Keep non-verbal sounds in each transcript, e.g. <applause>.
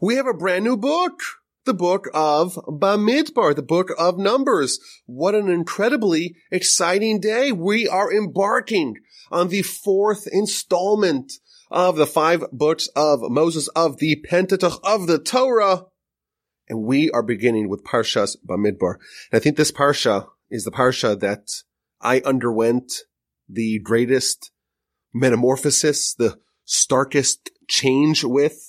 We have a brand new book. The book of Bamidbar, the book of Numbers. What an incredibly exciting day. We are embarking on the fourth installment of the five books of Moses of the Pentateuch of the Torah. And we are beginning with Parshas Bamidbar. And I think this Parsha is the Parsha that I underwent the greatest metamorphosis, the starkest change with.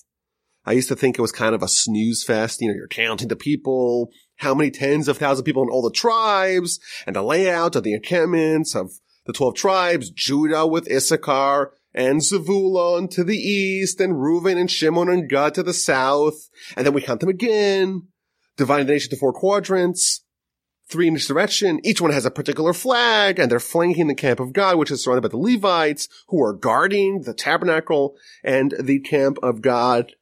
I used to think it was kind of a snooze fest. You know, you're counting the people, how many tens of thousands of people in all the tribes, and the layout of the encampments of the 12 tribes, Judah with Issachar, and Zavulon to the east, and Reuben and Shimon and Gad to the south, and then we count them again, divide the nation to four quadrants, three in each direction. Each one has a particular flag, and they're flanking the camp of God, which is surrounded by the Levites, who are guarding the tabernacle and the camp of God.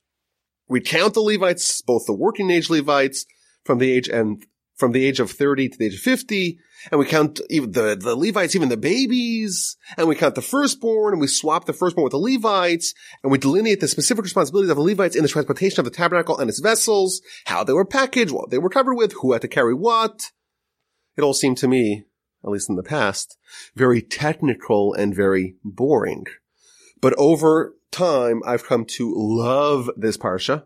We count the Levites, both the working age Levites, from the age and from the age of 30 to the age of 50, and we count even the, the Levites, even the babies, and we count the firstborn, and we swap the firstborn with the Levites, and we delineate the specific responsibilities of the Levites in the transportation of the tabernacle and its vessels, how they were packaged, what they were covered with, who had to carry what. It all seemed to me, at least in the past, very technical and very boring. But over time, I've come to love this Parsha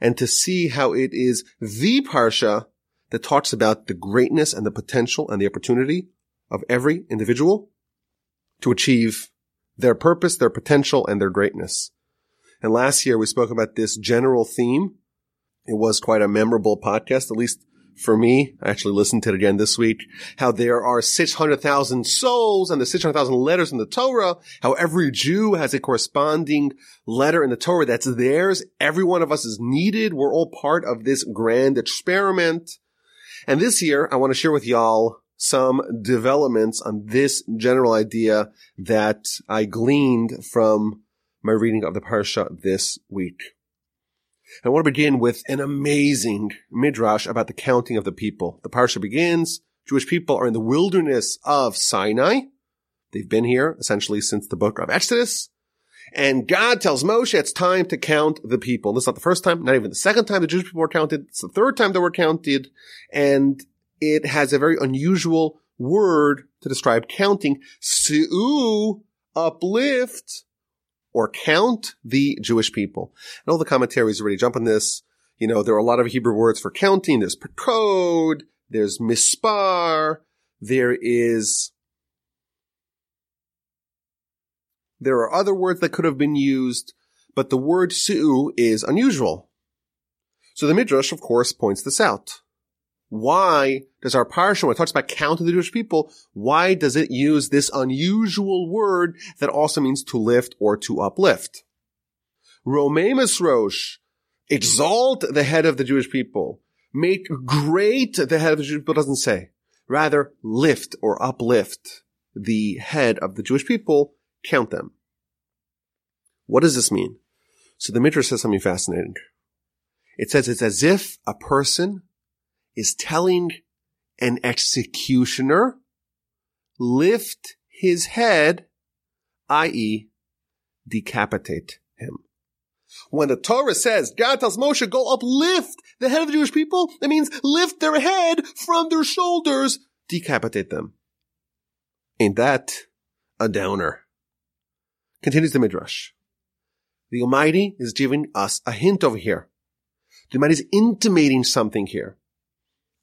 and to see how it is the Parsha that talks about the greatness and the potential and the opportunity of every individual to achieve their purpose, their potential, and their greatness. And last year we spoke about this general theme. It was quite a memorable podcast, at least for me. I actually listened to it again this week. How there are 600,000 souls and the 600,000 letters in the Torah. How every Jew has a corresponding letter in the Torah that's theirs. Every one of us is needed. We're all part of this grand experiment. And this year, I want to share with y'all some developments on this general idea that I gleaned from my reading of the Parsha this week. I want to begin with an amazing midrash about the counting of the people. The Parsha begins, Jewish people are in the wilderness of Sinai. They've been here essentially since the book of Exodus. And God tells Moshe it's time to count the people. This is not the first time, not even the second time the Jewish people were counted. It's the third time they were counted. And it has a very unusual word to describe counting. Su'u, uplift, or count the Jewish people. And all the commentaries already jump on this. You know, there are a lot of Hebrew words for counting. There's code. There's mispar. There is There are other words that could have been used, but the word su'u is unusual. So the Midrash, of course, points this out. Why does our parsha, when it talks about counting the Jewish people, why does it use this unusual word that also means to lift or to uplift? Romemus Rosh, exalt the head of the Jewish people. Make great the head of the Jewish people doesn't say. Rather, lift or uplift the head of the Jewish people count them. What does this mean? So the Midrash says something fascinating. It says it's as if a person is telling an executioner, lift his head, i.e. decapitate him. When the Torah says, God tells Moshe, go uplift the head of the Jewish people, that means lift their head from their shoulders, decapitate them. Ain't that a downer? Continues the Midrash. The Almighty is giving us a hint over here. The Almighty is intimating something here.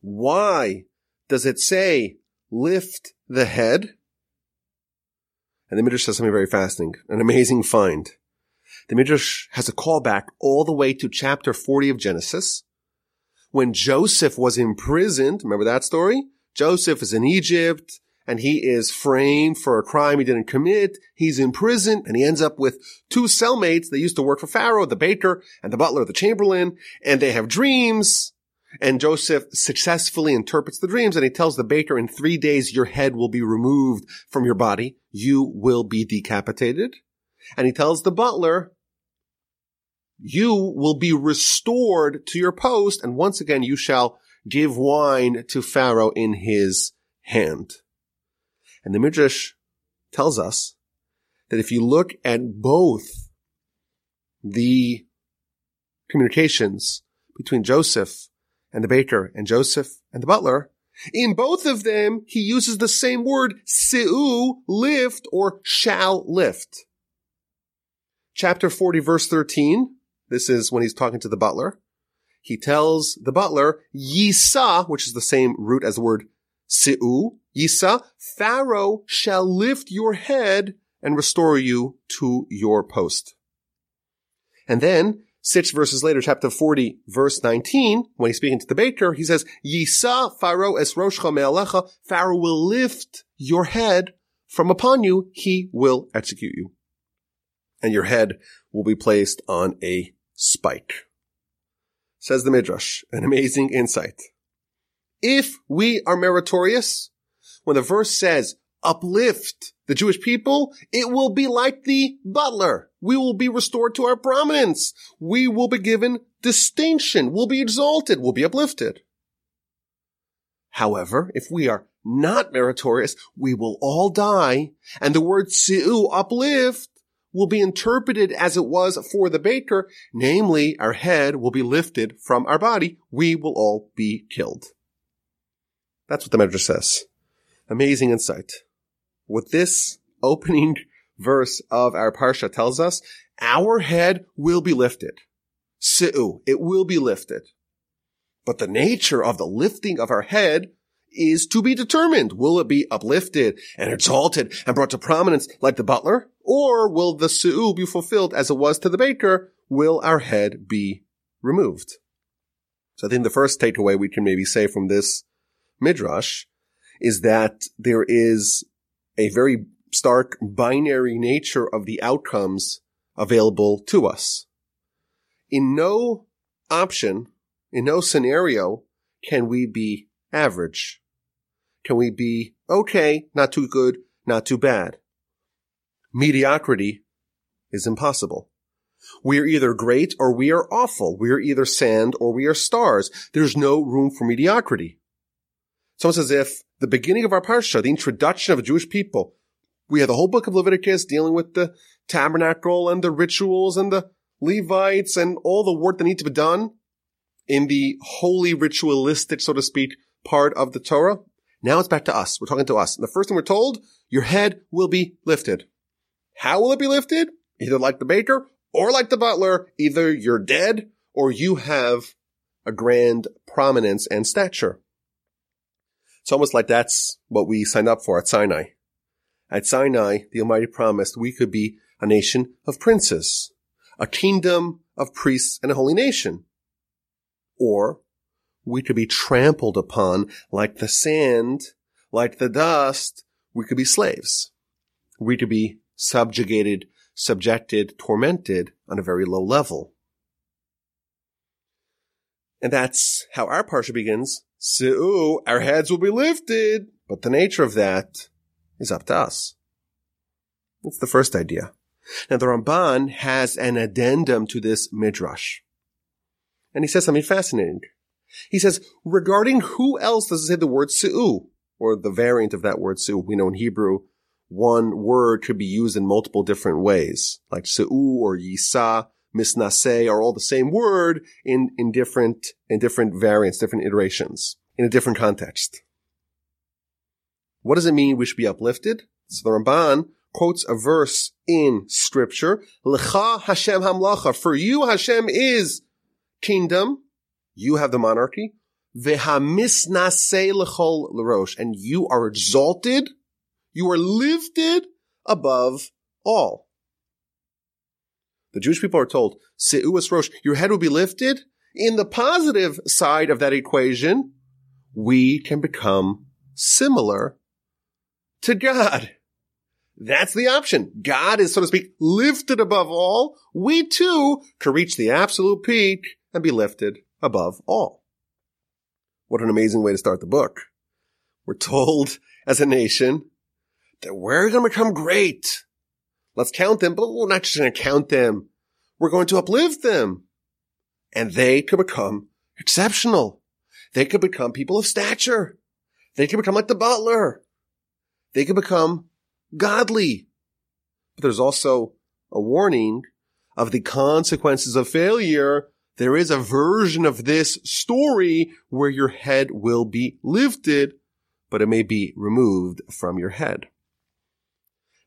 Why does it say lift the head? And the Midrash says something very fascinating, an amazing find. The Midrash has a callback all the way to chapter 40 of Genesis. When Joseph was imprisoned, remember that story? Joseph is in Egypt and he is framed for a crime he didn't commit. He's in prison and he ends up with two cellmates that used to work for Pharaoh, the baker and the butler, the chamberlain, and they have dreams. And Joseph successfully interprets the dreams and he tells the baker in three days, your head will be removed from your body. You will be decapitated. And he tells the butler, you will be restored to your post. And once again, you shall give wine to Pharaoh in his hand. And the Midrash tells us that if you look at both the communications between Joseph and the baker and Joseph and the butler, in both of them, he uses the same word, si'u, lift, or shall lift. Chapter 40, verse 13, this is when he's talking to the butler. He tells the butler, Yisa, which is the same root as the word si'u, Yisa, Pharaoh shall lift your head and restore you to your post. And then Six verses later, chapter 40, verse 19, when he's speaking to the baker, he says, Yisa Pharaoh es roshcha me'alecha, Pharaoh will lift your head from upon you, he will execute you. And your head will be placed on a spike. Says the Midrash, an amazing insight. If we are meritorious, when the verse says, uplift the Jewish people, it will be like the butler. We will be restored to our prominence. We will be given distinction. We'll be exalted. We'll be uplifted. However, if we are not meritorious, we will all die, and the word si'u, uplift, will be interpreted as it was for the baker, namely, our head will be lifted from our body. We will all be killed. That's what the Medrash says. Amazing insight what this opening <laughs> verse of our parsha tells us, our head will be lifted. Si'u, it will be lifted. But the nature of the lifting of our head is to be determined. Will it be uplifted and exalted and brought to prominence like the butler? Or will the si'u be fulfilled as it was to the baker? Will our head be removed? So I think the first takeaway we can maybe say from this midrash is that there is a very stark binary nature of the outcomes available to us. In no option, in no scenario can we be average. Can we be okay, not too good, not too bad? Mediocrity is impossible. We are either great or we are awful. We are either sand or we are stars. There's no room for mediocrity. It's almost as if the beginning of our parsha, the introduction of the Jewish people, we have the whole book of Leviticus dealing with the tabernacle and the rituals and the Levites and all the work that needs to be done in the holy ritualistic, so to speak, part of the Torah. Now it's back to us. We're talking to us. And the first thing we're told, your head will be lifted. How will it be lifted? Either like the baker or like the butler. Either you're dead or you have a grand prominence and stature. It's almost like that's what we signed up for at Sinai. At Sinai, the Almighty promised we could be a nation of princes, a kingdom of priests and a holy nation. Or we could be trampled upon like the sand, like the dust. We could be slaves. We could be subjugated, subjected, tormented on a very low level. And that's how our parsha begins so our heads will be lifted, but the nature of that is up to us. That's the first idea. Now the Ramban has an addendum to this midrash. And he says something fascinating. He says, regarding who else does it say the word su'u, or the variant of that word su'u? We know in Hebrew, one word could be used in multiple different ways, like su'u or yisa misnase are all the same word in, in different, in different variants, different iterations, in a different context. What does it mean we should be uplifted? So the Ramban quotes a verse in scripture, Lecha Hashem Hamlacha, for you Hashem is kingdom, you have the monarchy, Vehamisnase lechol l'rosh, and you are exalted, you are lifted above all. The Jewish people are told, Se'uas Rosh, your head will be lifted. In the positive side of that equation, we can become similar to God. That's the option. God is, so to speak, lifted above all. We too can reach the absolute peak and be lifted above all. What an amazing way to start the book. We're told as a nation that we're going to become great. Let's count them, but we're not just going to count them. We're going to uplift them. And they could become exceptional. They could become people of stature. They could become like the butler. They could become godly. But there's also a warning of the consequences of failure there is a version of this story where your head will be lifted, but it may be removed from your head.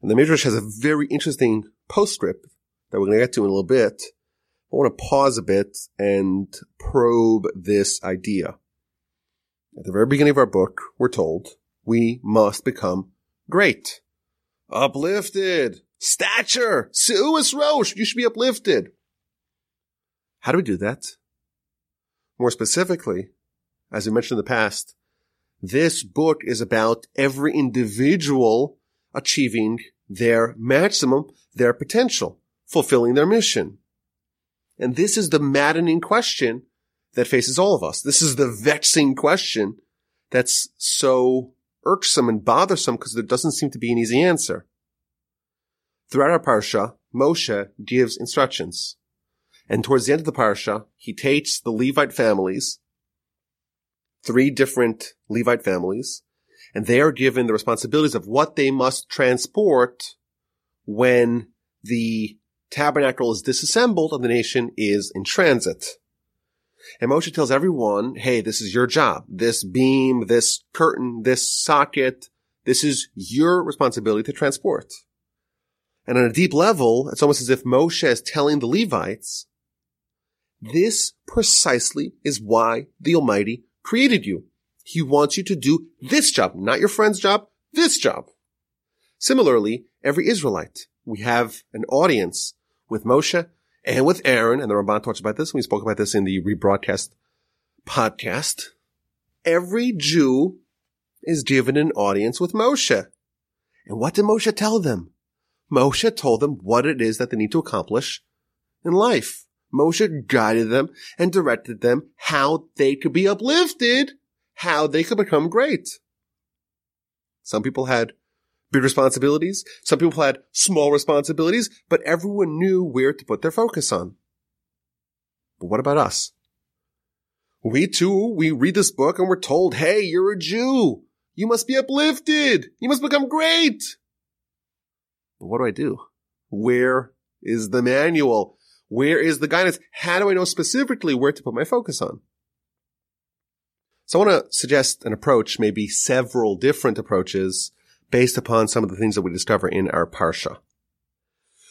And the Midrash has a very interesting postscript that we're going to get to in a little bit. I want to pause a bit and probe this idea. At the very beginning of our book, we're told we must become great, uplifted, stature, Seuus Rosh, you should be uplifted. How do we do that? More specifically, as we mentioned in the past, this book is about every individual achieving their maximum, their potential, fulfilling their mission. And this is the maddening question that faces all of us. This is the vexing question that's so irksome and bothersome because there doesn't seem to be an easy answer. Throughout our parsha, Moshe gives instructions. And towards the end of the parsha, he takes the Levite families, three different Levite families, and they are given the responsibilities of what they must transport when the tabernacle is disassembled and the nation is in transit. And Moshe tells everyone, hey, this is your job. This beam, this curtain, this socket, this is your responsibility to transport. And on a deep level, it's almost as if Moshe is telling the Levites, this precisely is why the Almighty created you. He wants you to do this job, not your friend's job, this job. Similarly, every Israelite, we have an audience with Moshe and with Aaron, and the Ramban talks about this, we spoke about this in the rebroadcast podcast. Every Jew is given an audience with Moshe. And what did Moshe tell them? Moshe told them what it is that they need to accomplish in life. Moshe guided them and directed them how they could be uplifted, how they could become great. Some people had big responsibilities. Some people had small responsibilities, but everyone knew where to put their focus on. But what about us? We too, we read this book and we're told, hey, you're a Jew. You must be uplifted. You must become great. But what do I do? Where is the manual? Where is the guidance? How do I know specifically where to put my focus on? So I want to suggest an approach, maybe several different approaches based upon some of the things that we discover in our Parsha.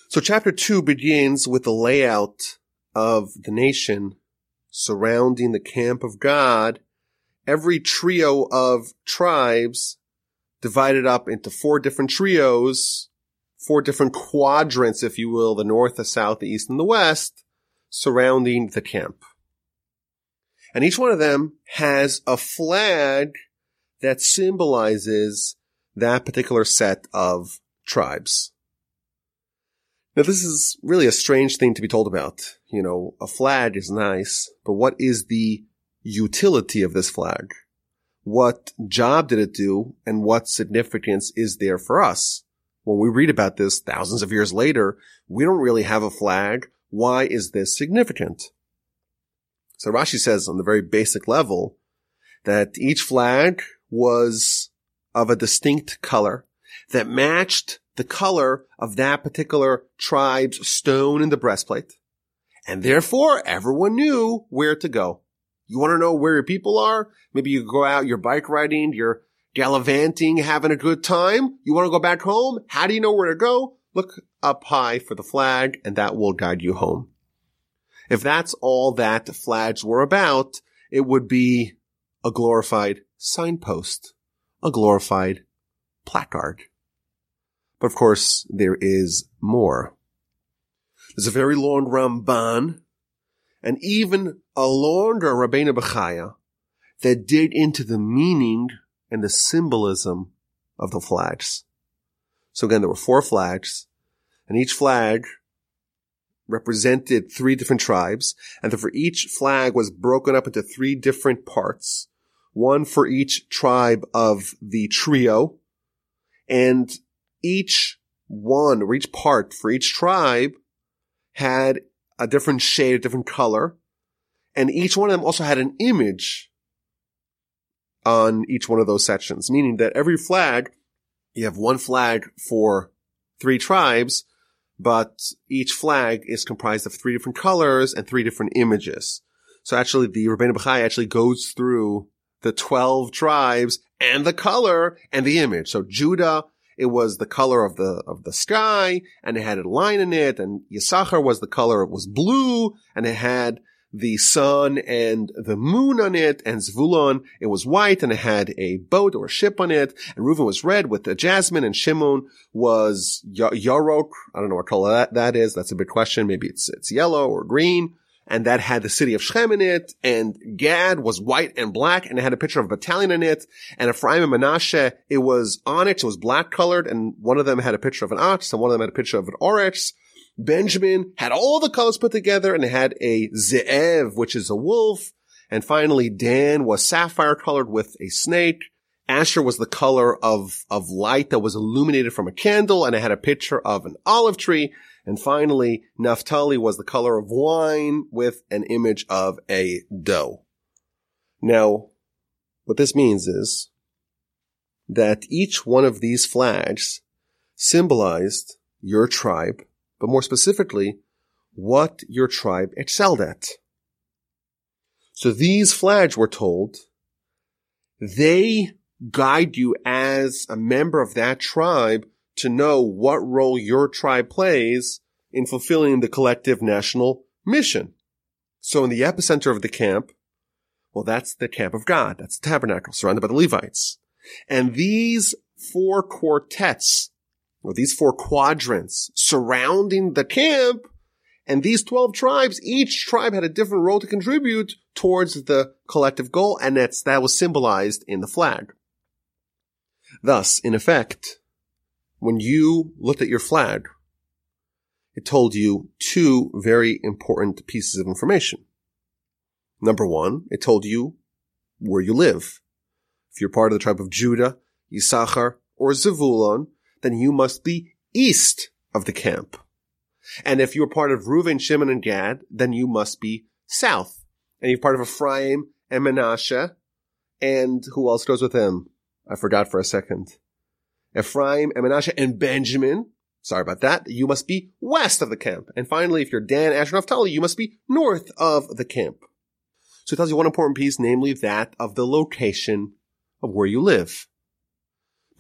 So chapter two begins with the layout of the nation surrounding the camp of God. Every trio of tribes divided up into four different trios four different quadrants, if you will, the north, the south, the east, and the west, surrounding the camp. And each one of them has a flag that symbolizes that particular set of tribes. Now this is really a strange thing to be told about. You know, a flag is nice, but what is the utility of this flag? What job did it do and what significance is there for us? when we read about this thousands of years later, we don't really have a flag. Why is this significant? So Rashi says on the very basic level that each flag was of a distinct color that matched the color of that particular tribe's stone in the breastplate. And therefore everyone knew where to go. You want to know where your people are? Maybe you go out, you're bike riding, you're gallivanting, having a good time. You want to go back home? How do you know where to go? Look up high for the flag and that will guide you home. If that's all that flags were about, it would be a glorified signpost, a glorified placard. But of course, there is more. There's a very long Ramban and even a longer Rabbeinu Bechaya that dig into the meaning and the symbolism of the flags. So again, there were four flags and each flag represented three different tribes and that for each flag was broken up into three different parts, one for each tribe of the trio and each one or each part for each tribe had a different shade, a different color. And each one of them also had an image on each one of those sections, meaning that every flag, you have one flag for three tribes, but each flag is comprised of three different colors and three different images. So actually the Rabbeinu Bachai actually goes through the 12 tribes and the color and the image. So Judah, it was the color of the, of the sky and it had a line in it and Yisachar was the color, it was blue and it had the sun and the moon on it, and Zvulon, it was white and it had a boat or a ship on it, and Reuven was red with the jasmine, and Shimon was y- yarok. I don't know what color that, that is. That's a big question. Maybe it's, it's yellow or green. And that had the city of Shechem in it, and Gad was white and black, and it had a picture of a battalion in it, and Ephraim and Menashe, it was onyx, it was black colored, and one of them had a picture of an ox, and one of them had a picture of an oryx, Benjamin had all the colors put together and had a Ze'ev, which is a wolf. And finally, Dan was sapphire colored with a snake. Asher was the color of, of light that was illuminated from a candle and it had a picture of an olive tree. And finally, Naphtali was the color of wine with an image of a doe. Now, what this means is that each one of these flags symbolized your tribe but more specifically, what your tribe excelled at. So these flags were told, they guide you as a member of that tribe to know what role your tribe plays in fulfilling the collective national mission. So in the epicenter of the camp, well, that's the camp of God. That's the tabernacle surrounded by the Levites. And these four quartets or these four quadrants surrounding the camp. And these 12 tribes, each tribe had a different role to contribute towards the collective goal. And that's, that was symbolized in the flag. Thus, in effect, when you looked at your flag, it told you two very important pieces of information. Number one, it told you where you live. If you're part of the tribe of Judah, Issachar, or Zevulun, then you must be east of the camp. And if you're part of Reuven, Shimon, and Gad, then you must be south. And you're part of Ephraim and Menashe. And who else goes with them? I forgot for a second. Ephraim and Menashe and Benjamin. Sorry about that. You must be west of the camp. And finally, if you're Dan, Asher, Naphtali, you must be north of the camp. So it tells you one important piece, namely that of the location of where you live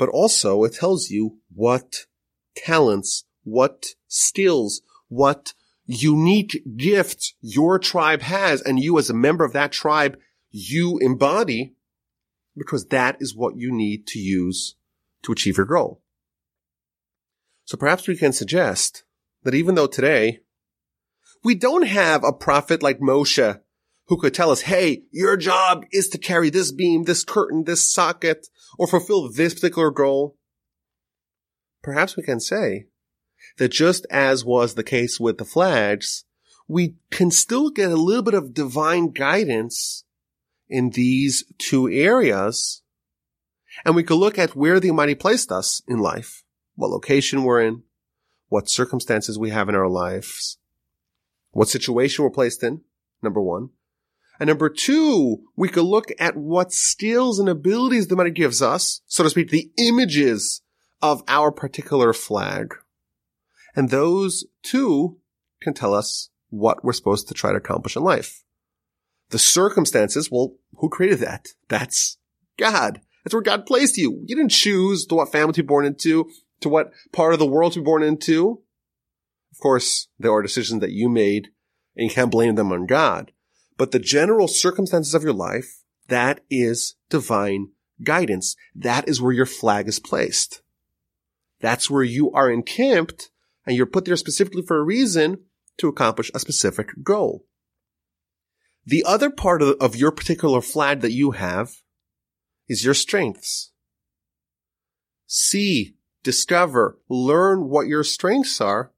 but also it tells you what talents, what skills, what unique gifts your tribe has and you as a member of that tribe, you embody because that is what you need to use to achieve your goal. So perhaps we can suggest that even though today we don't have a prophet like Moshe who could tell us, hey, your job is to carry this beam, this curtain, this socket, or fulfill this particular goal. Perhaps we can say that just as was the case with the flags, we can still get a little bit of divine guidance in these two areas. And we could look at where the Almighty placed us in life, what location we're in, what circumstances we have in our lives, what situation we're placed in, number one. And number two, we could look at what skills and abilities the money gives us, so to speak, the images of our particular flag. And those two can tell us what we're supposed to try to accomplish in life. The circumstances, well, who created that? That's God. That's where God placed you. You didn't choose to what family to be born into, to what part of the world to be born into. Of course, there are decisions that you made and you can't blame them on God. But the general circumstances of your life, that is divine guidance. That is where your flag is placed. That's where you are encamped and you're put there specifically for a reason to accomplish a specific goal. The other part of, of your particular flag that you have is your strengths. See, discover, learn what your strengths are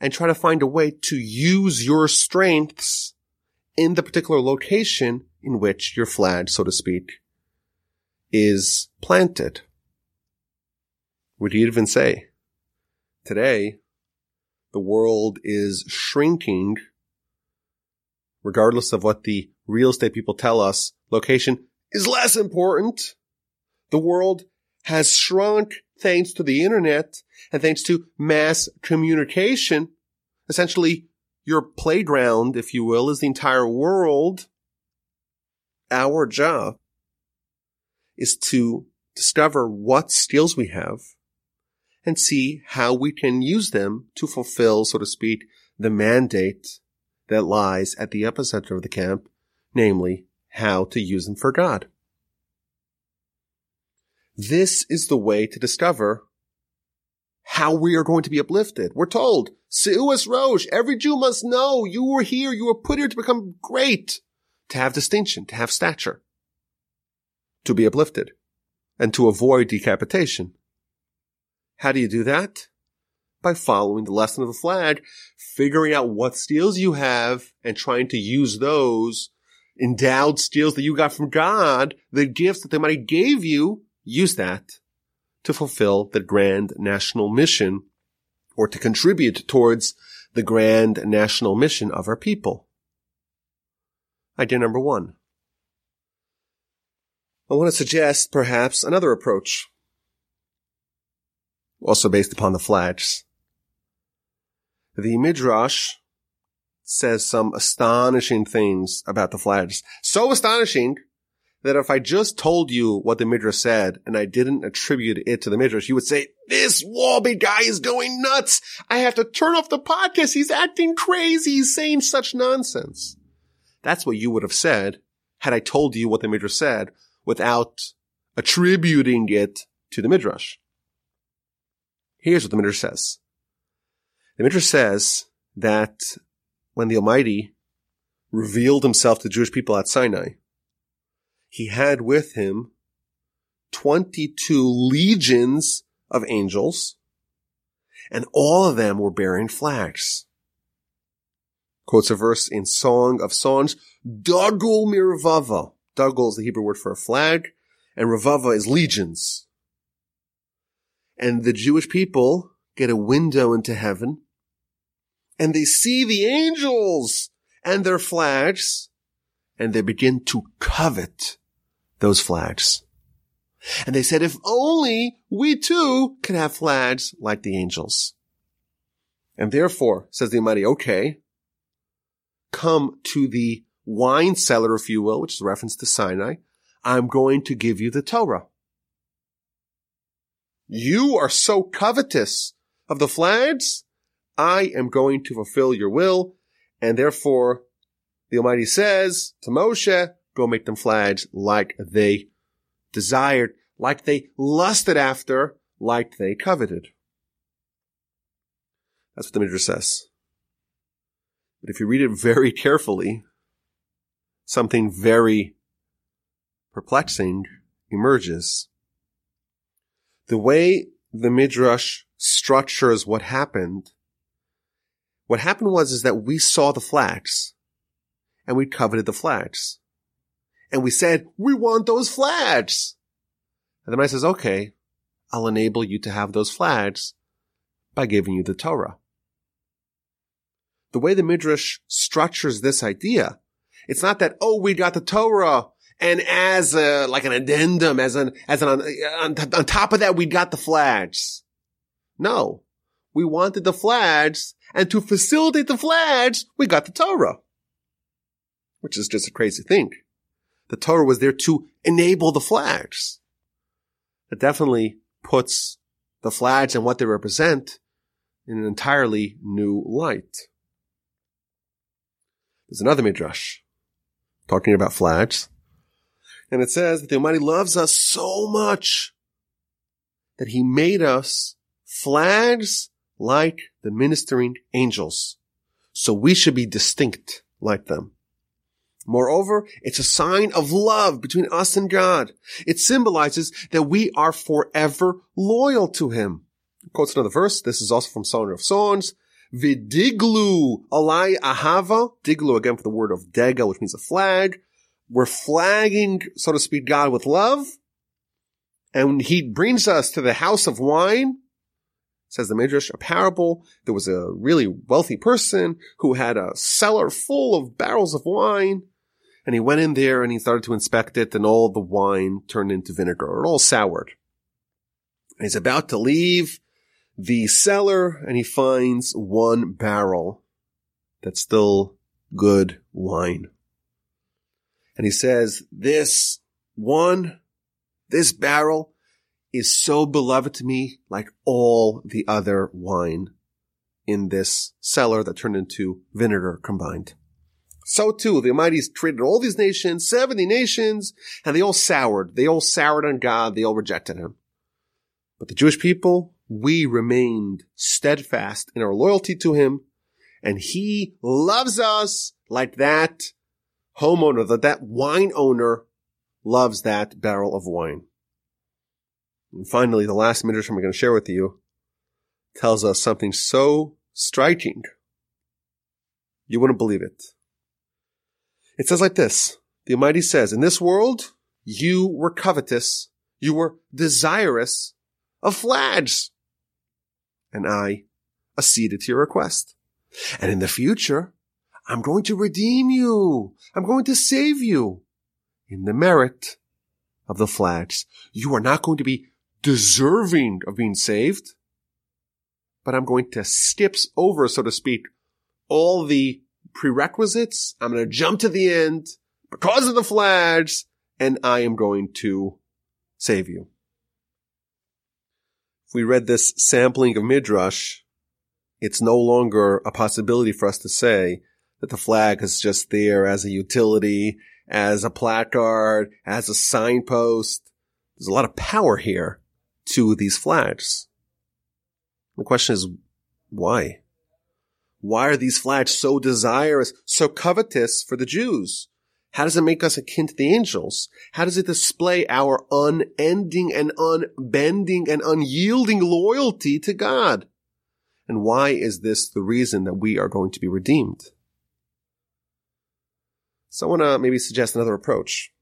and try to find a way to use your strengths in the particular location in which your flag, so to speak, is planted. Would you even say today the world is shrinking regardless of what the real estate people tell us, location is less important. The world has shrunk thanks to the internet and thanks to mass communication, essentially your playground, if you will, is the entire world. Our job is to discover what skills we have and see how we can use them to fulfill, so to speak, the mandate that lies at the epicenter of the camp, namely how to use them for God. This is the way to discover how we are going to be uplifted. We're told, Seus Rosh, every Jew must know you were here, you were put here to become great, to have distinction, to have stature, to be uplifted, and to avoid decapitation. How do you do that? By following the lesson of the flag, figuring out what skills you have and trying to use those endowed skills that you got from God, the gifts that the Almighty gave you, use that to fulfill the grand national mission or to contribute towards the grand national mission of our people. Idea number one. I want to suggest perhaps another approach also based upon the flags. The Midrash says some astonishing things about the flags. So astonishing that if I just told you what the Midrash said and I didn't attribute it to the Midrash, you would say, this Wolbe guy is going nuts. I have to turn off the podcast. He's acting crazy. He's saying such nonsense. That's what you would have said had I told you what the Midrash said without attributing it to the Midrash. Here's what the Midrash says. The Midrash says that when the Almighty revealed himself to the Jewish people at Sinai, he had with him 22 legions of angels, and all of them were bearing flags. Quotes a verse in Song of Songs, Dagul mirvava. Dagul is the Hebrew word for a flag, and Ravava is legions and the Jewish people get a window into heaven and they see the angels and their flags and they begin to covet those flags. And they said, if only we too could have flags like the angels. And therefore, says the Almighty, okay, come to the wine cellar, if you will, which is a reference to Sinai. I'm going to give you the Torah. You are so covetous of the flags. I am going to fulfill your will. And therefore, the Almighty says to Moshe, go make them flags like they desired, like they lusted after, like they coveted. That's what the Midrash says. But if you read it very carefully, something very perplexing emerges the way the Midrash structures what happened, what happened was is that we saw the flags and we coveted the flags. And we said, we want those flags. And the man says, okay, I'll enable you to have those flags by giving you the Torah. The way the Midrash structures this idea, it's not that, oh, we got the Torah and as a, like an addendum, as an, as an, on, on top of that, we got the flags. No, we wanted the flags and to facilitate the flags, we got the Torah, which is just a crazy thing. The Torah was there to enable the flags. It definitely puts the flags and what they represent in an entirely new light. There's another midrash talking about flags. And it says that the Almighty loves us so much that he made us flags like the ministering angels. So we should be distinct like them. Moreover, it's a sign of love between us and God. It symbolizes that we are forever loyal to Him. Quotes another verse. This is also from Song of Songs. Vidiglu alai ahava. Diglu again for the word of dega, which means a flag we're flagging, so to speak, God with love. And he brings us to the house of wine, says the Midrash, a parable. There was a really wealthy person who had a cellar full of barrels of wine. And he went in there and he started to inspect it and all the wine turned into vinegar. It all soured. He's about to leave the cellar and he finds one barrel that's still good wine. And he says, this one, this barrel is so beloved to me like all the other wine in this cellar that turned into vinegar combined. So too, the Almighty's treated all these nations, 70 nations, and they all soured. They all soured on God. They all rejected him. But the Jewish people, we remained steadfast in our loyalty to him, and he loves us like that homeowner, that that wine owner loves that barrel of wine. And finally, the last midrash I'm going to share with you tells us something so striking. You wouldn't believe it. It says like this. The Almighty says, in this world, you were covetous. You were desirous of flags. And I acceded to your request. And in the future, I'm going to redeem you. I'm going to save you in the merit of the flags. You are not going to be deserving of being saved, but I'm going to skip over, so to speak, all the prerequisites. I'm going to jump to the end because of the flags and I am going to save you. If we read this sampling of Midrash, it's no longer a possibility for us to say that the flag is just there as a utility, as a placard, as a signpost. There's a lot of power here to these flags. The question is, why? Why are these flags so desirous, so covetous for the Jews? How does it make us akin to the angels? How does it display our unending and unbending and unyielding loyalty to God? And why is this the reason that we are going to be redeemed? So I want to maybe suggest another approach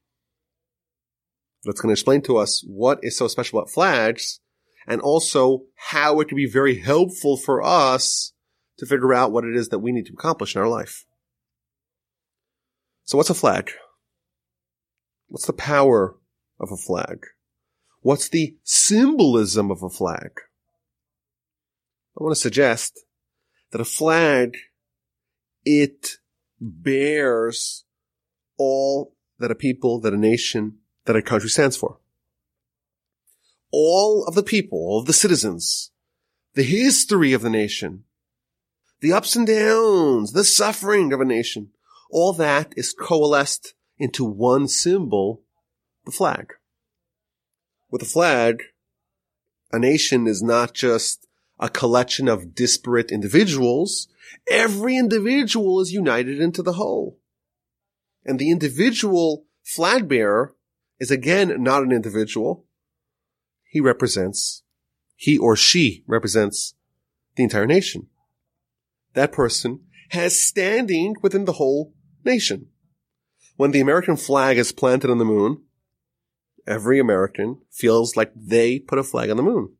that's going to explain to us what is so special about flags and also how it can be very helpful for us to figure out what it is that we need to accomplish in our life. So what's a flag? What's the power of a flag? What's the symbolism of a flag? I want to suggest that a flag, it bears all that a people, that a nation, that a country stands for. All of the people, all of the citizens, the history of the nation, the ups and downs, the suffering of a nation, all that is coalesced into one symbol, the flag. With a flag, a nation is not just a collection of disparate individuals. Every individual is united into the whole. And the individual flag bearer is again not an individual. He represents, he or she represents the entire nation that person has standing within the whole nation. When the American flag is planted on the moon, every American feels like they put a flag on the moon.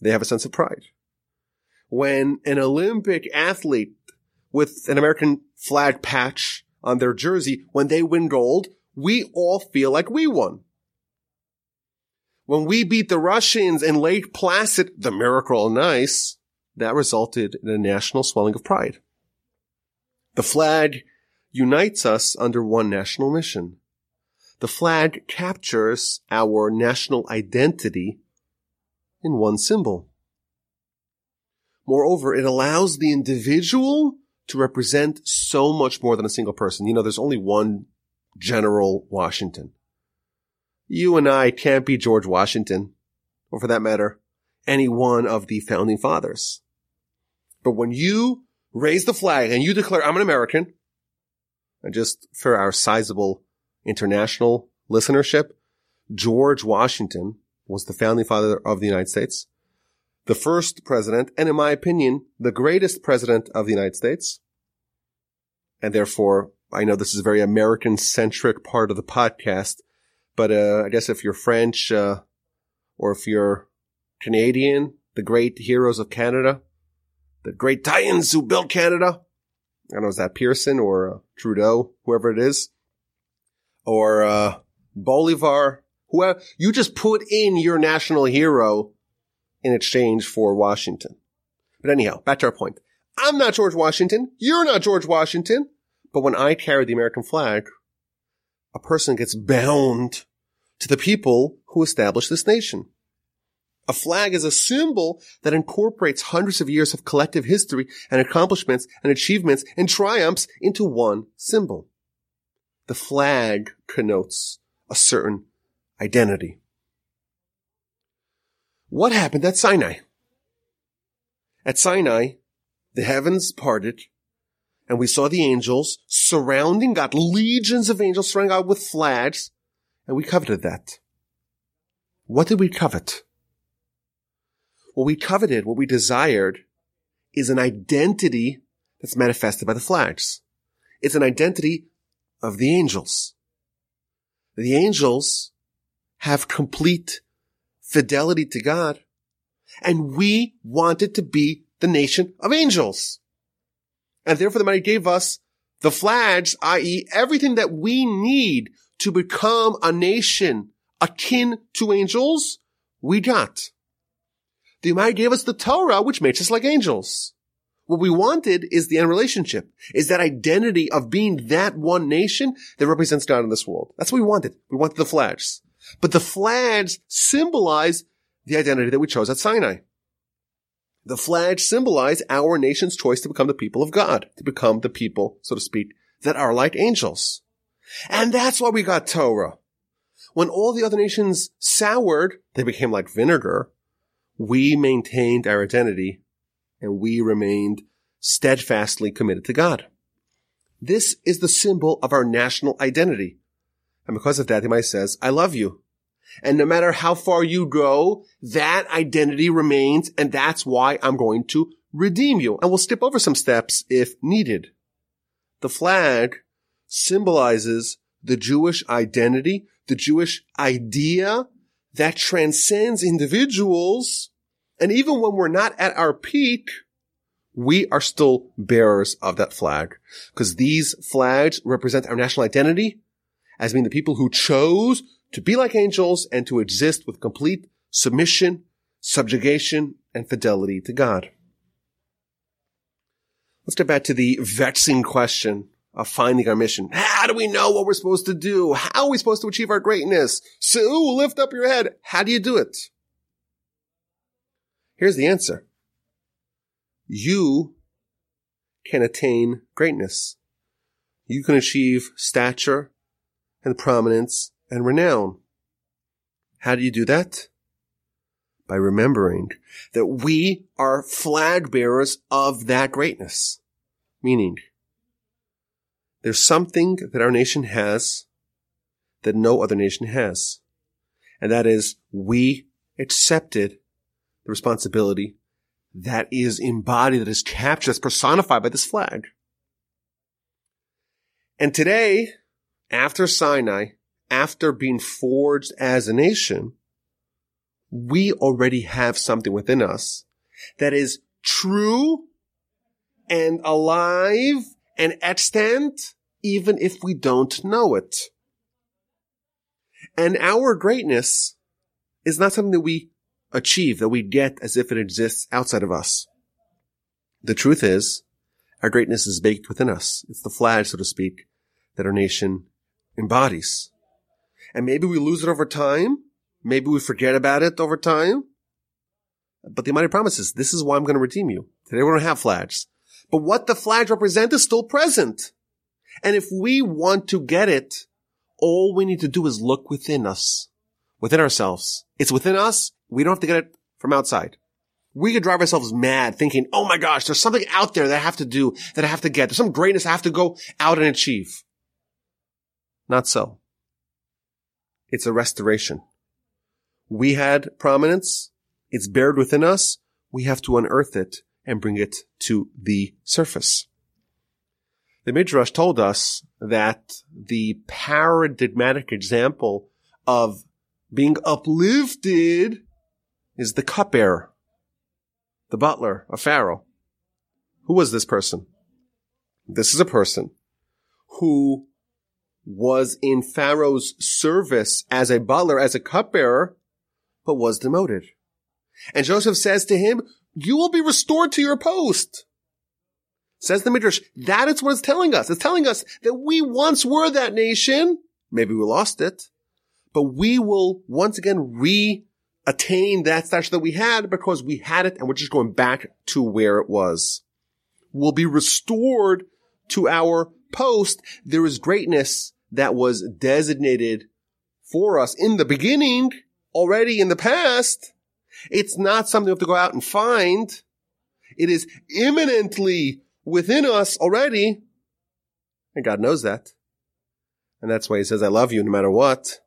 They have a sense of pride. When an Olympic athlete with an American flag patch on their jersey, when they win gold, we all feel like we won. When we beat the Russians in Lake Placid, the miracle on ice, that resulted in a national swelling of pride. The flag unites us under one national mission. The flag captures our national identity in one symbol. Moreover, it allows the individual to represent so much more than a single person. You know, there's only one General Washington. You and I can't be George Washington, or for that matter, any one of the founding fathers. But when you raise the flag and you declare, I'm an American, and just for our sizable international listenership, George Washington was the founding father of the United States, the first president, and in my opinion, the greatest president of the United States. And therefore, I know this is a very American centric part of the podcast, but uh, I guess if you're French uh, or if you're Canadian, the great heroes of Canada, the great titans who built Canada. I don't know, is that Pearson or uh, Trudeau, whoever it is, or uh, Bolivar, Whoever, you just put in your national hero in exchange for Washington. But anyhow, back to our point. I'm not George Washington. You're not George Washington. But when I carry the American flag, a person gets bound to the people who established this nation. A flag is a symbol that incorporates hundreds of years of collective history and accomplishments and achievements and triumphs into one symbol. The flag connotes a certain identity. What happened at Sinai? At Sinai, the heavens parted and we saw the angels surrounding God, legions of angels surrounding God with flags, and we coveted that. What did we covet? What we coveted, what we desired, is an identity that's manifested by the flags. It's an identity of the angels. The angels have complete fidelity to God, and we wanted to be the nation of angels. And therefore the mighty gave us the flags, i.e. everything that we need to become a nation akin to angels, we got. The Almighty gave us the Torah, which makes us like angels. What we wanted is the end relationship, is that identity of being that one nation that represents God in this world. That's what we wanted. We wanted the flags. But the flags symbolize the identity that we chose at Sinai. The flag symbolize our nation's choice to become the people of God, to become the people, so to speak, that are like angels. And that's why we got Torah. When all the other nations soured, they became like vinegar. We maintained our identity and we remained steadfastly committed to God. This is the symbol of our national identity. And because of that, the might says, I love you. And no matter how far you go, that identity remains. And that's why I'm going to redeem you. And we'll skip over some steps if needed. The flag symbolizes the Jewish identity, the Jewish idea that transcends individuals. And even when we're not at our peak, we are still bearers of that flag because these flags represent our national identity as being the people who chose to be like angels and to exist with complete submission, subjugation, and fidelity to God. Let's get back to the vexing question of finding our mission. How do we know what we're supposed to do? How are we supposed to achieve our greatness? So lift up your head. How do you do it? Here's the answer. You can attain greatness. You can achieve stature and prominence and renown. How do you do that? By remembering that we are flag bearers of that greatness. Meaning, there's something that our nation has that no other nation has. And that is we accepted the responsibility that is embodied, that is captured, that's personified by this flag. And today, after Sinai, after being forged as a nation, we already have something within us that is true and alive and extant, even if we don't know it. And our greatness is not something that we achieve, that we get as if it exists outside of us. The truth is, our greatness is baked within us. It's the flag, so to speak, that our nation embodies. And maybe we lose it over time. Maybe we forget about it over time. But the Almighty promises, this is why I'm going to redeem you. Today we don't have flags. But what the flags represent is still present. And if we want to get it, all we need to do is look within us, within ourselves. It's within us. We don't have to get it from outside. We could drive ourselves mad thinking, oh my gosh, there's something out there that I have to do, that I have to get. There's some greatness I have to go out and achieve. Not so. It's a restoration. We had prominence. It's buried within us. We have to unearth it and bring it to the surface. The Midrash told us that the paradigmatic example of being uplifted is the cupbearer, the butler of Pharaoh. Who was this person? This is a person who was in Pharaoh's service as a butler, as a cupbearer, but was demoted. And Joseph says to him, you will be restored to your post. Says the Midrash, that is what it's telling us. It's telling us that we once were that nation. Maybe we lost it, but we will once again re-attain that stature that we had because we had it and we're just going back to where it was. We'll be restored to our post. There is greatness that was designated for us in the beginning, already in the past. It's not something we have to go out and find. It is imminently within us already. And God knows that. And that's why he says, I love you no matter what.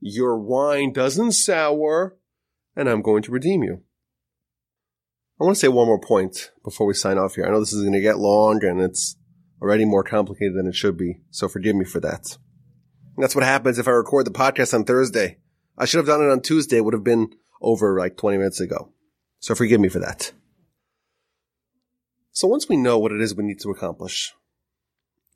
Your wine doesn't sour and I'm going to redeem you. I want to say one more point before we sign off here. I know this is going to get long and it's already more complicated than it should be. So forgive me for that. That's what happens if I record the podcast on Thursday. I should have done it on Tuesday. It would have been over like 20 minutes ago. So forgive me for that. So once we know what it is we need to accomplish,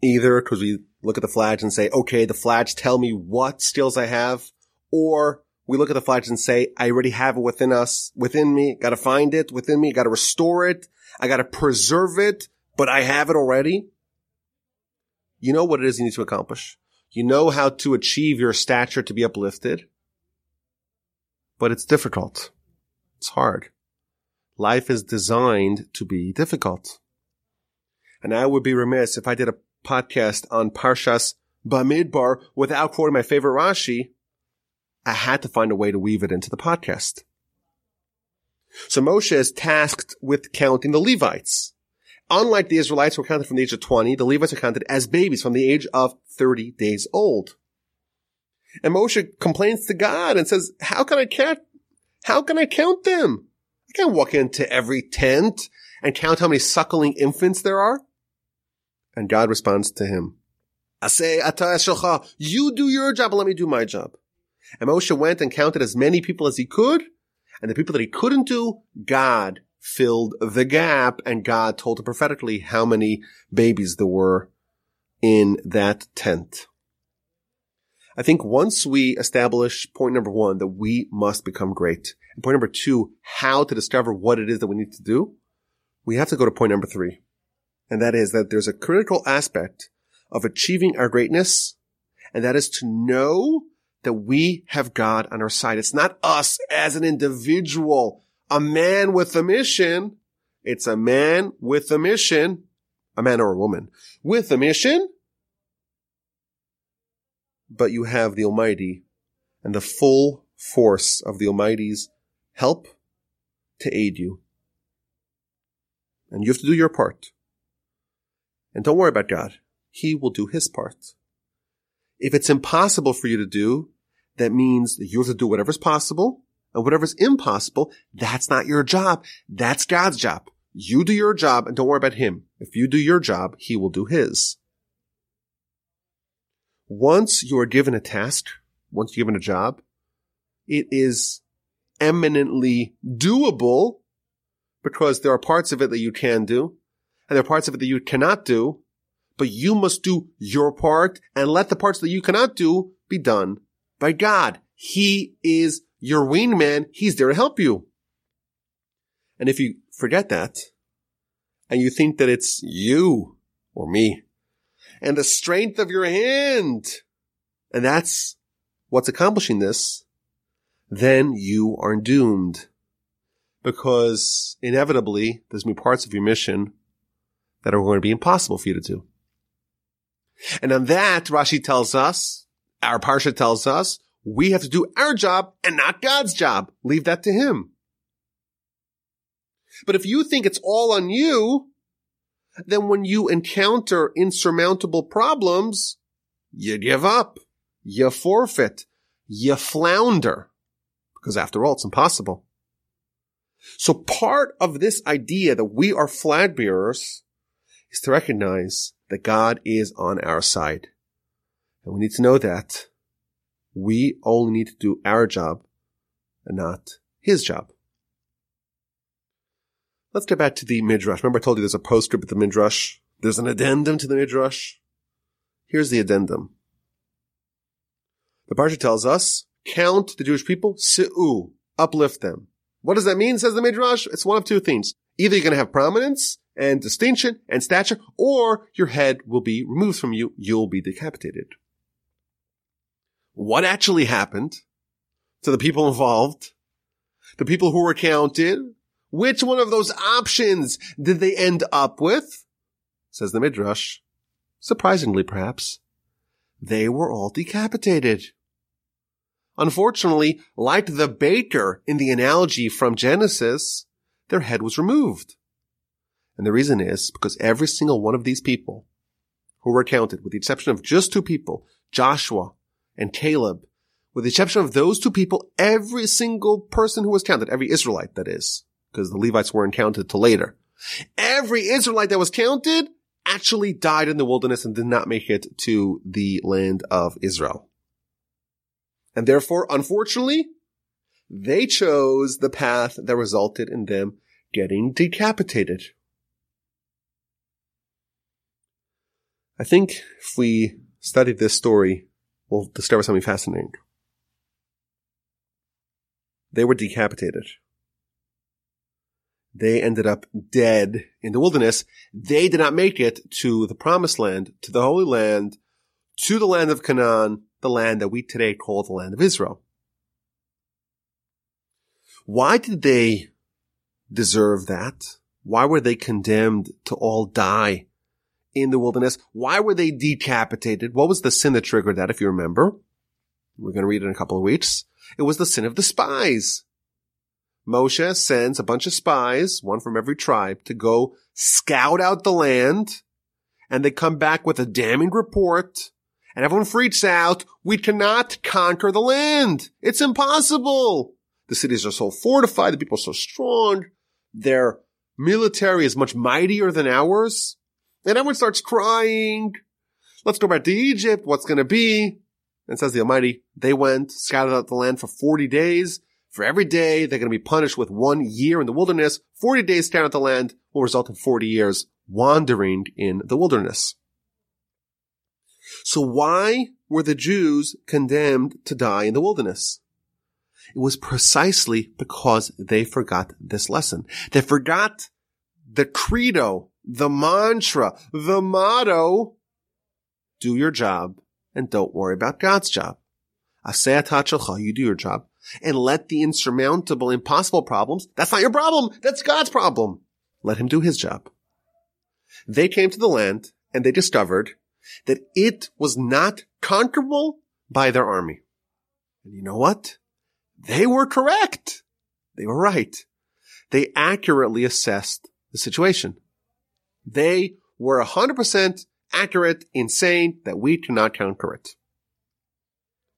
either because we look at the flags and say, okay, the flags tell me what skills I have, or we look at the flags and say, I already have it within us, within me, gotta find it within me, gotta restore it, I gotta preserve it, but I have it already. You know what it is you need to accomplish. You know how to achieve your stature to be uplifted, but it's difficult. It's hard. Life is designed to be difficult. And I would be remiss if I did a podcast on Parshas Bamidbar without quoting my favorite Rashi. I had to find a way to weave it into the podcast. So Moshe is tasked with counting the Levites. Unlike the Israelites who were counted from the age of 20, the Levites are counted as babies from the age of 30 days old. And Moshe complains to God and says, how can I count, how can I count them? Can't walk into every tent and count how many suckling infants there are. And God responds to him, say, you do your job and let me do my job. And Moshe went and counted as many people as he could, and the people that he couldn't do, God filled the gap, and God told him prophetically how many babies there were in that tent. I think once we establish point number one, that we must become great, and point number two, how to discover what it is that we need to do, we have to go to point number three. And that is that there's a critical aspect of achieving our greatness, and that is to know that we have God on our side. It's not us as an individual, a man with a mission. It's a man with a mission, a man or a woman with a mission but you have the Almighty and the full force of the Almighty's help to aid you. And you have to do your part. And don't worry about God. He will do his part. If it's impossible for you to do, that means that you have to do whatever's possible and whatever's impossible, that's not your job. That's God's job. You do your job and don't worry about him. If you do your job, he will do his. Once you are given a task, once you're given a job, it is eminently doable because there are parts of it that you can do and there are parts of it that you cannot do, but you must do your part and let the parts that you cannot do be done by God. He is your wingman. He's there to help you. And if you forget that and you think that it's you or me and the strength of your hand. And that's what's accomplishing this. Then you are doomed because inevitably there's going to be parts of your mission that are going to be impossible for you to do. And on that, Rashi tells us, our Parsha tells us, we have to do our job and not God's job. Leave that to Him. But if you think it's all on you, then when you encounter insurmountable problems, you give up, you forfeit, you flounder. Because after all, it's impossible. So part of this idea that we are flag bearers is to recognize that God is on our side. And we need to know that we only need to do our job and not his job. Let's get back to the Midrash. Remember I told you there's a postscript at the Midrash? There's an addendum to the Midrash. Here's the addendum. The Parsha tells us, count the Jewish people, si'u, uplift them. What does that mean, says the Midrash? It's one of two things. Either you're going to have prominence and distinction and stature, or your head will be removed from you. You'll be decapitated. What actually happened to the people involved? The people who were counted? Which one of those options did they end up with? Says the Midrash. Surprisingly, perhaps. They were all decapitated. Unfortunately, like the baker in the analogy from Genesis, their head was removed. And the reason is because every single one of these people who were counted, with the exception of just two people, Joshua and Caleb, with the exception of those two people, every single person who was counted, every Israelite that is, because the Levites weren't counted till later, every Israelite that was counted actually died in the wilderness and did not make it to the land of Israel. And therefore, unfortunately, they chose the path that resulted in them getting decapitated. I think if we study this story, we'll discover something fascinating. They were decapitated. They ended up dead in the wilderness. They did not make it to the promised land, to the Holy Land, to the land of Canaan, the land that we today call the land of Israel. Why did they deserve that? Why were they condemned to all die in the wilderness? Why were they decapitated? What was the sin that triggered that, if you remember? We're going to read it in a couple of weeks. It was the sin of the spies. Moshe sends a bunch of spies, one from every tribe, to go scout out the land, and they come back with a damning report and everyone freaks out. We cannot conquer the land. It's impossible. The cities are so fortified. The people are so strong. Their military is much mightier than ours. And everyone starts crying. Let's go back to Egypt. What's going to be? And says the Almighty, they went, scouted out the land for 40 days. For every day, they're going to be punished with one year in the wilderness. 40 days scouting at the land will result in 40 years wandering in the wilderness. So why were the Jews condemned to die in the wilderness? It was precisely because they forgot this lesson. They forgot the credo, the mantra, the motto, do your job and don't worry about God's job. You do your job and let the insurmountable, impossible problems, that's not your problem. That's God's problem. Let him do his job. They came to the land and they discovered that it was not conquerable by their army. And you know what? They were correct. They were right. They accurately assessed the situation. They were 100% accurate in saying that we cannot conquer it.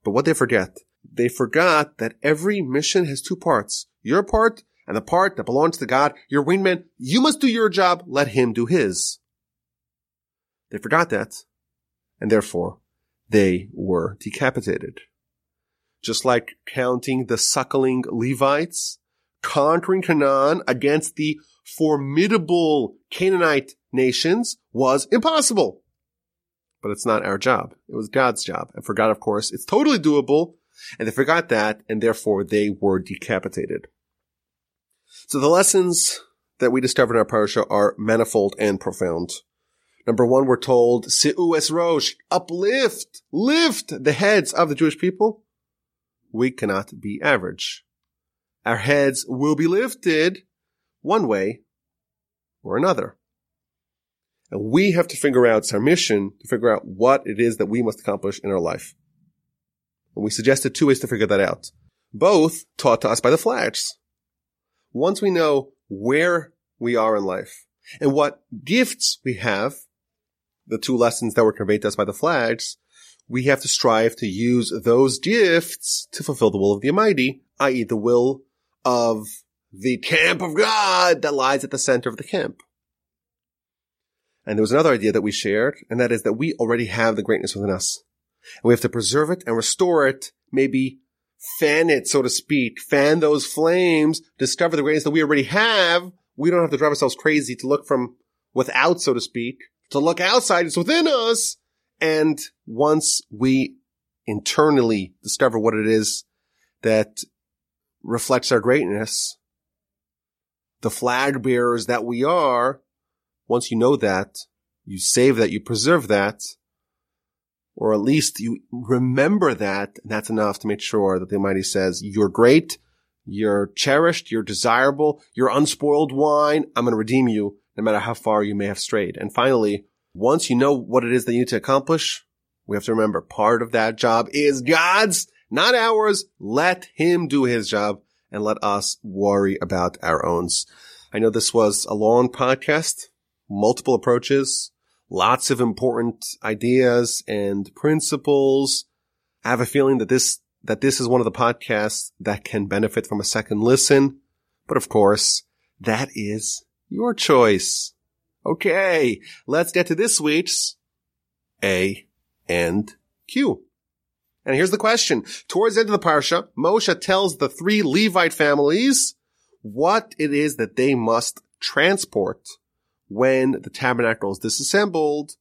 But what they forget, they forgot that every mission has two parts. Your part and the part that belongs to God, your wingman. You must do your job. Let him do his. They forgot that and therefore they were decapitated. Just like counting the suckling Levites, conquering Canaan against the formidable Canaanite nations was impossible. But it's not our job. It was God's job. And for God, of course, it's totally doable. And they forgot that, and therefore they were decapitated. So the lessons that we discovered in our parasha are manifold and profound. Number one, we're told, Si'u es rosh, uplift, lift the heads of the Jewish people. We cannot be average. Our heads will be lifted one way or another. And we have to figure out, it's our mission to figure out what it is that we must accomplish in our life. And we suggested two ways to figure that out. Both taught to us by the flags. Once we know where we are in life and what gifts we have, the two lessons that were conveyed to us by the flags, we have to strive to use those gifts to fulfill the will of the Almighty, i.e. the will of the camp of God that lies at the center of the camp. And there was another idea that we shared, and that is that we already have the greatness within us. And we have to preserve it and restore it, maybe fan it, so to speak, fan those flames, discover the greatness that we already have. We don't have to drive ourselves crazy to look from without, so to speak, to look outside. It's within us. And once we internally discover what it is that reflects our greatness, the flag bearers that we are, once you know that, you save that, you preserve that, or at least you remember that, and that's enough to make sure that the Almighty says, you're great, you're cherished, you're desirable, you're unspoiled wine, I'm going to redeem you no matter how far you may have strayed. And finally, once you know what it is that you need to accomplish, we have to remember part of that job is God's, not ours. Let him do his job and let us worry about our own. I know this was a long podcast, multiple approaches, lots of important ideas and principles. I have a feeling that this, that this is one of the podcasts that can benefit from a second listen. But of course, that is your choice. Okay, let's get to this week's A and Q. And here's the question. Towards the end of the parsha, Moshe tells the three Levite families what it is that they must transport when the tabernacle is disassembled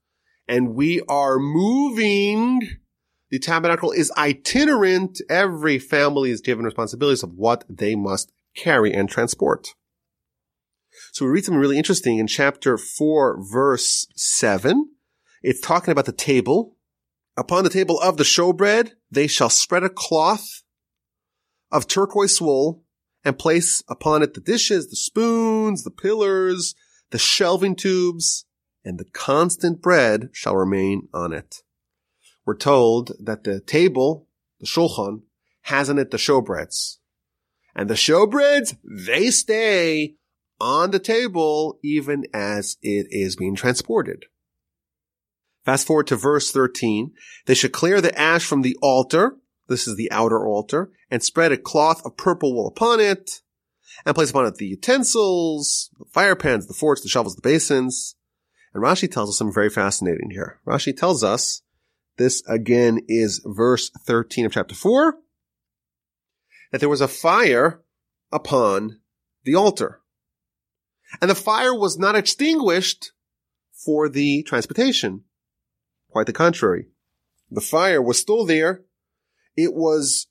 and we are moving. The tabernacle is itinerant. Every family is given responsibilities of what they must carry and transport. So we read something really interesting in chapter 4, verse 7. It's talking about the table. Upon the table of the showbread, they shall spread a cloth of turquoise wool and place upon it the dishes, the spoons, the pillars, the shelving tubes, and the constant bread shall remain on it. We're told that the table, the shulchan, has in it the showbreads. And the showbreads, they stay on the table even as it is being transported. Fast forward to verse 13. They should clear the ash from the altar. This is the outer altar and spread a cloth of purple wool upon it and place upon it the utensils, the fire pans, the forks, the shovels, the basins. And Rashi tells us something very fascinating here. Rashi tells us this again is verse 13 of chapter 4 that there was a fire upon the altar. And the fire was not extinguished for the transportation. Quite the contrary. The fire was still there. It was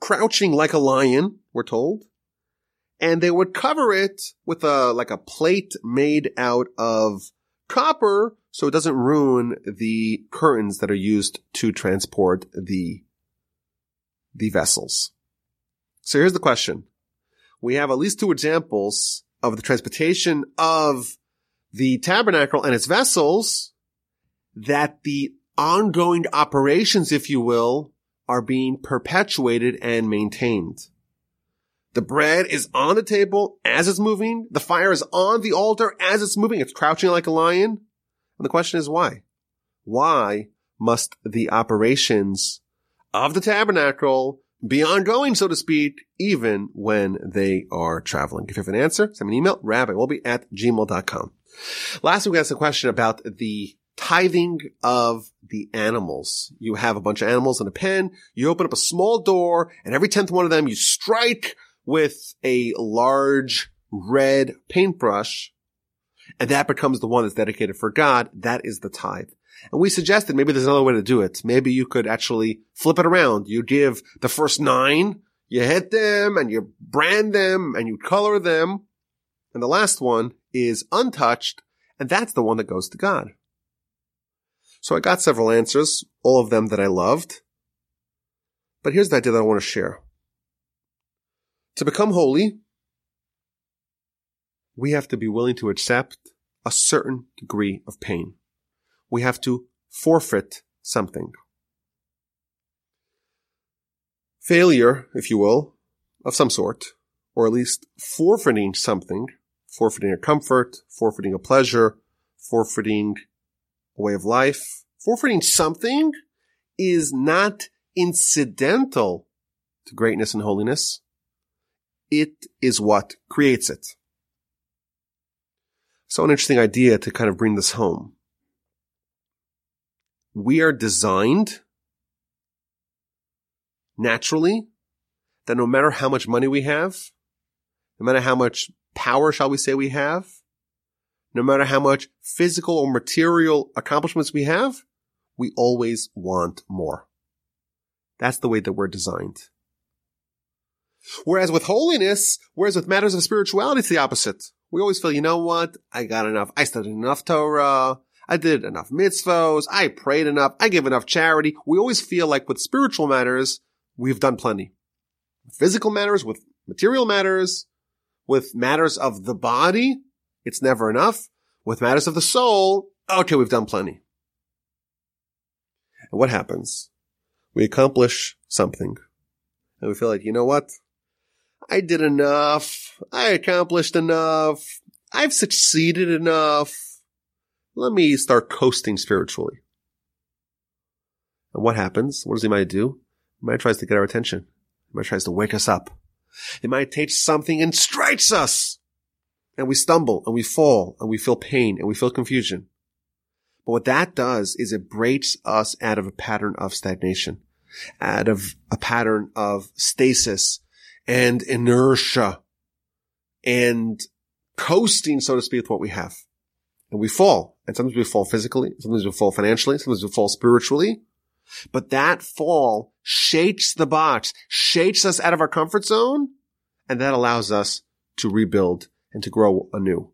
crouching like a lion, we're told. And they would cover it with a, like a plate made out of copper so it doesn't ruin the curtains that are used to transport the, the vessels. So here's the question. We have at least two examples of the transportation of the tabernacle and its vessels that the ongoing operations, if you will, are being perpetuated and maintained. The bread is on the table as it's moving. The fire is on the altar as it's moving. It's crouching like a lion. And the question is why? Why must the operations of the tabernacle be ongoing, so to speak, even when they are traveling. If you have an answer, send me an email, rabbiwolbe at gmail.com. Last week we asked a question about the tithing of the animals. You have a bunch of animals in a pen, you open up a small door, and every tenth one of them you strike with a large red paintbrush, and that becomes the one that's dedicated for God. That is the tithe. And we suggested maybe there's another way to do it. Maybe you could actually flip it around. You give the first nine, you hit them and you brand them and you color them. And the last one is untouched. And that's the one that goes to God. So I got several answers, all of them that I loved. But here's the idea that I want to share. To become holy, we have to be willing to accept a certain degree of pain we have to forfeit something. Failure, if you will, of some sort, or at least forfeiting something, forfeiting a comfort, forfeiting a pleasure, forfeiting a way of life, forfeiting something is not incidental to greatness and holiness. It is what creates it. So an interesting idea to kind of bring this home we are designed naturally that no matter how much money we have, no matter how much power, shall we say, we have, no matter how much physical or material accomplishments we have, we always want more. That's the way that we're designed. Whereas with holiness, whereas with matters of spirituality, it's the opposite. We always feel, you know what? I got enough. I studied enough Torah. I did enough mitzvahs. I prayed enough. I give enough charity. We always feel like with spiritual matters, we've done plenty. Physical matters, with material matters, with matters of the body, it's never enough. With matters of the soul, okay, we've done plenty. And what happens? We accomplish something. And we feel like, you know what? I did enough. I accomplished enough. I've succeeded enough. Let me start coasting spiritually. And what happens? What does mind do? Mind tries to get our attention. Mind tries to wake us up. It might take something and strikes us. And we stumble and we fall and we feel pain and we feel confusion. But what that does is it breaks us out of a pattern of stagnation, out of a pattern of stasis and inertia and coasting, so to speak, with what we have. And we fall. And sometimes we fall physically, sometimes we fall financially, sometimes we fall spiritually. But that fall shakes the box, shakes us out of our comfort zone, and that allows us to rebuild and to grow anew.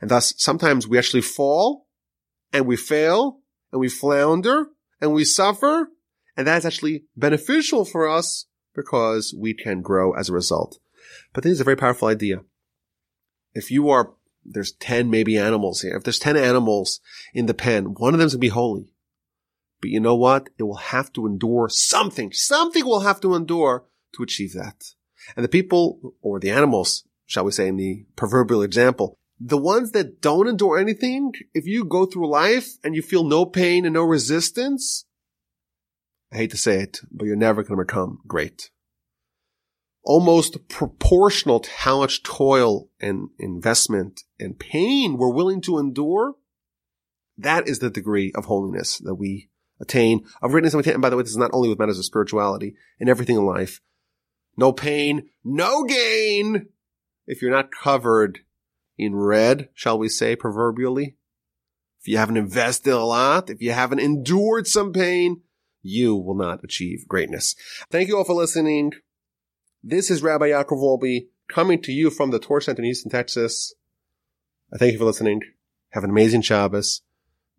And thus, sometimes we actually fall and we fail and we flounder and we suffer. And that's actually beneficial for us because we can grow as a result. But this is a very powerful idea. If you are, there's 10 maybe animals here. If there's 10 animals in the pen, one of them's going to be holy. But you know what? It will have to endure something. Something will have to endure to achieve that. And the people or the animals, shall we say in the proverbial example, the ones that don't endure anything, if you go through life and you feel no pain and no resistance, I hate to say it, but you're never going to become great. Almost proportional to how much toil and investment and pain we're willing to endure, that is the degree of holiness that we attain, greatness and attain. And by the way, this is not only with matters of spirituality and everything in life. No pain, no gain. If you're not covered in red, shall we say, proverbially, if you haven't invested a lot, if you haven't endured some pain, you will not achieve greatness. Thank you all for listening. This is Rabbi Yaakov Wolbe coming to you from the Torch Center in Houston, Texas. I thank you for listening. Have an amazing Shabbos.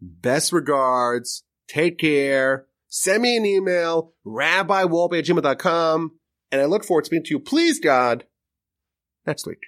Best regards. Take care. Send me an email, rabbiwolbe at gmail.com. And I look forward to speaking to you, please God, next week.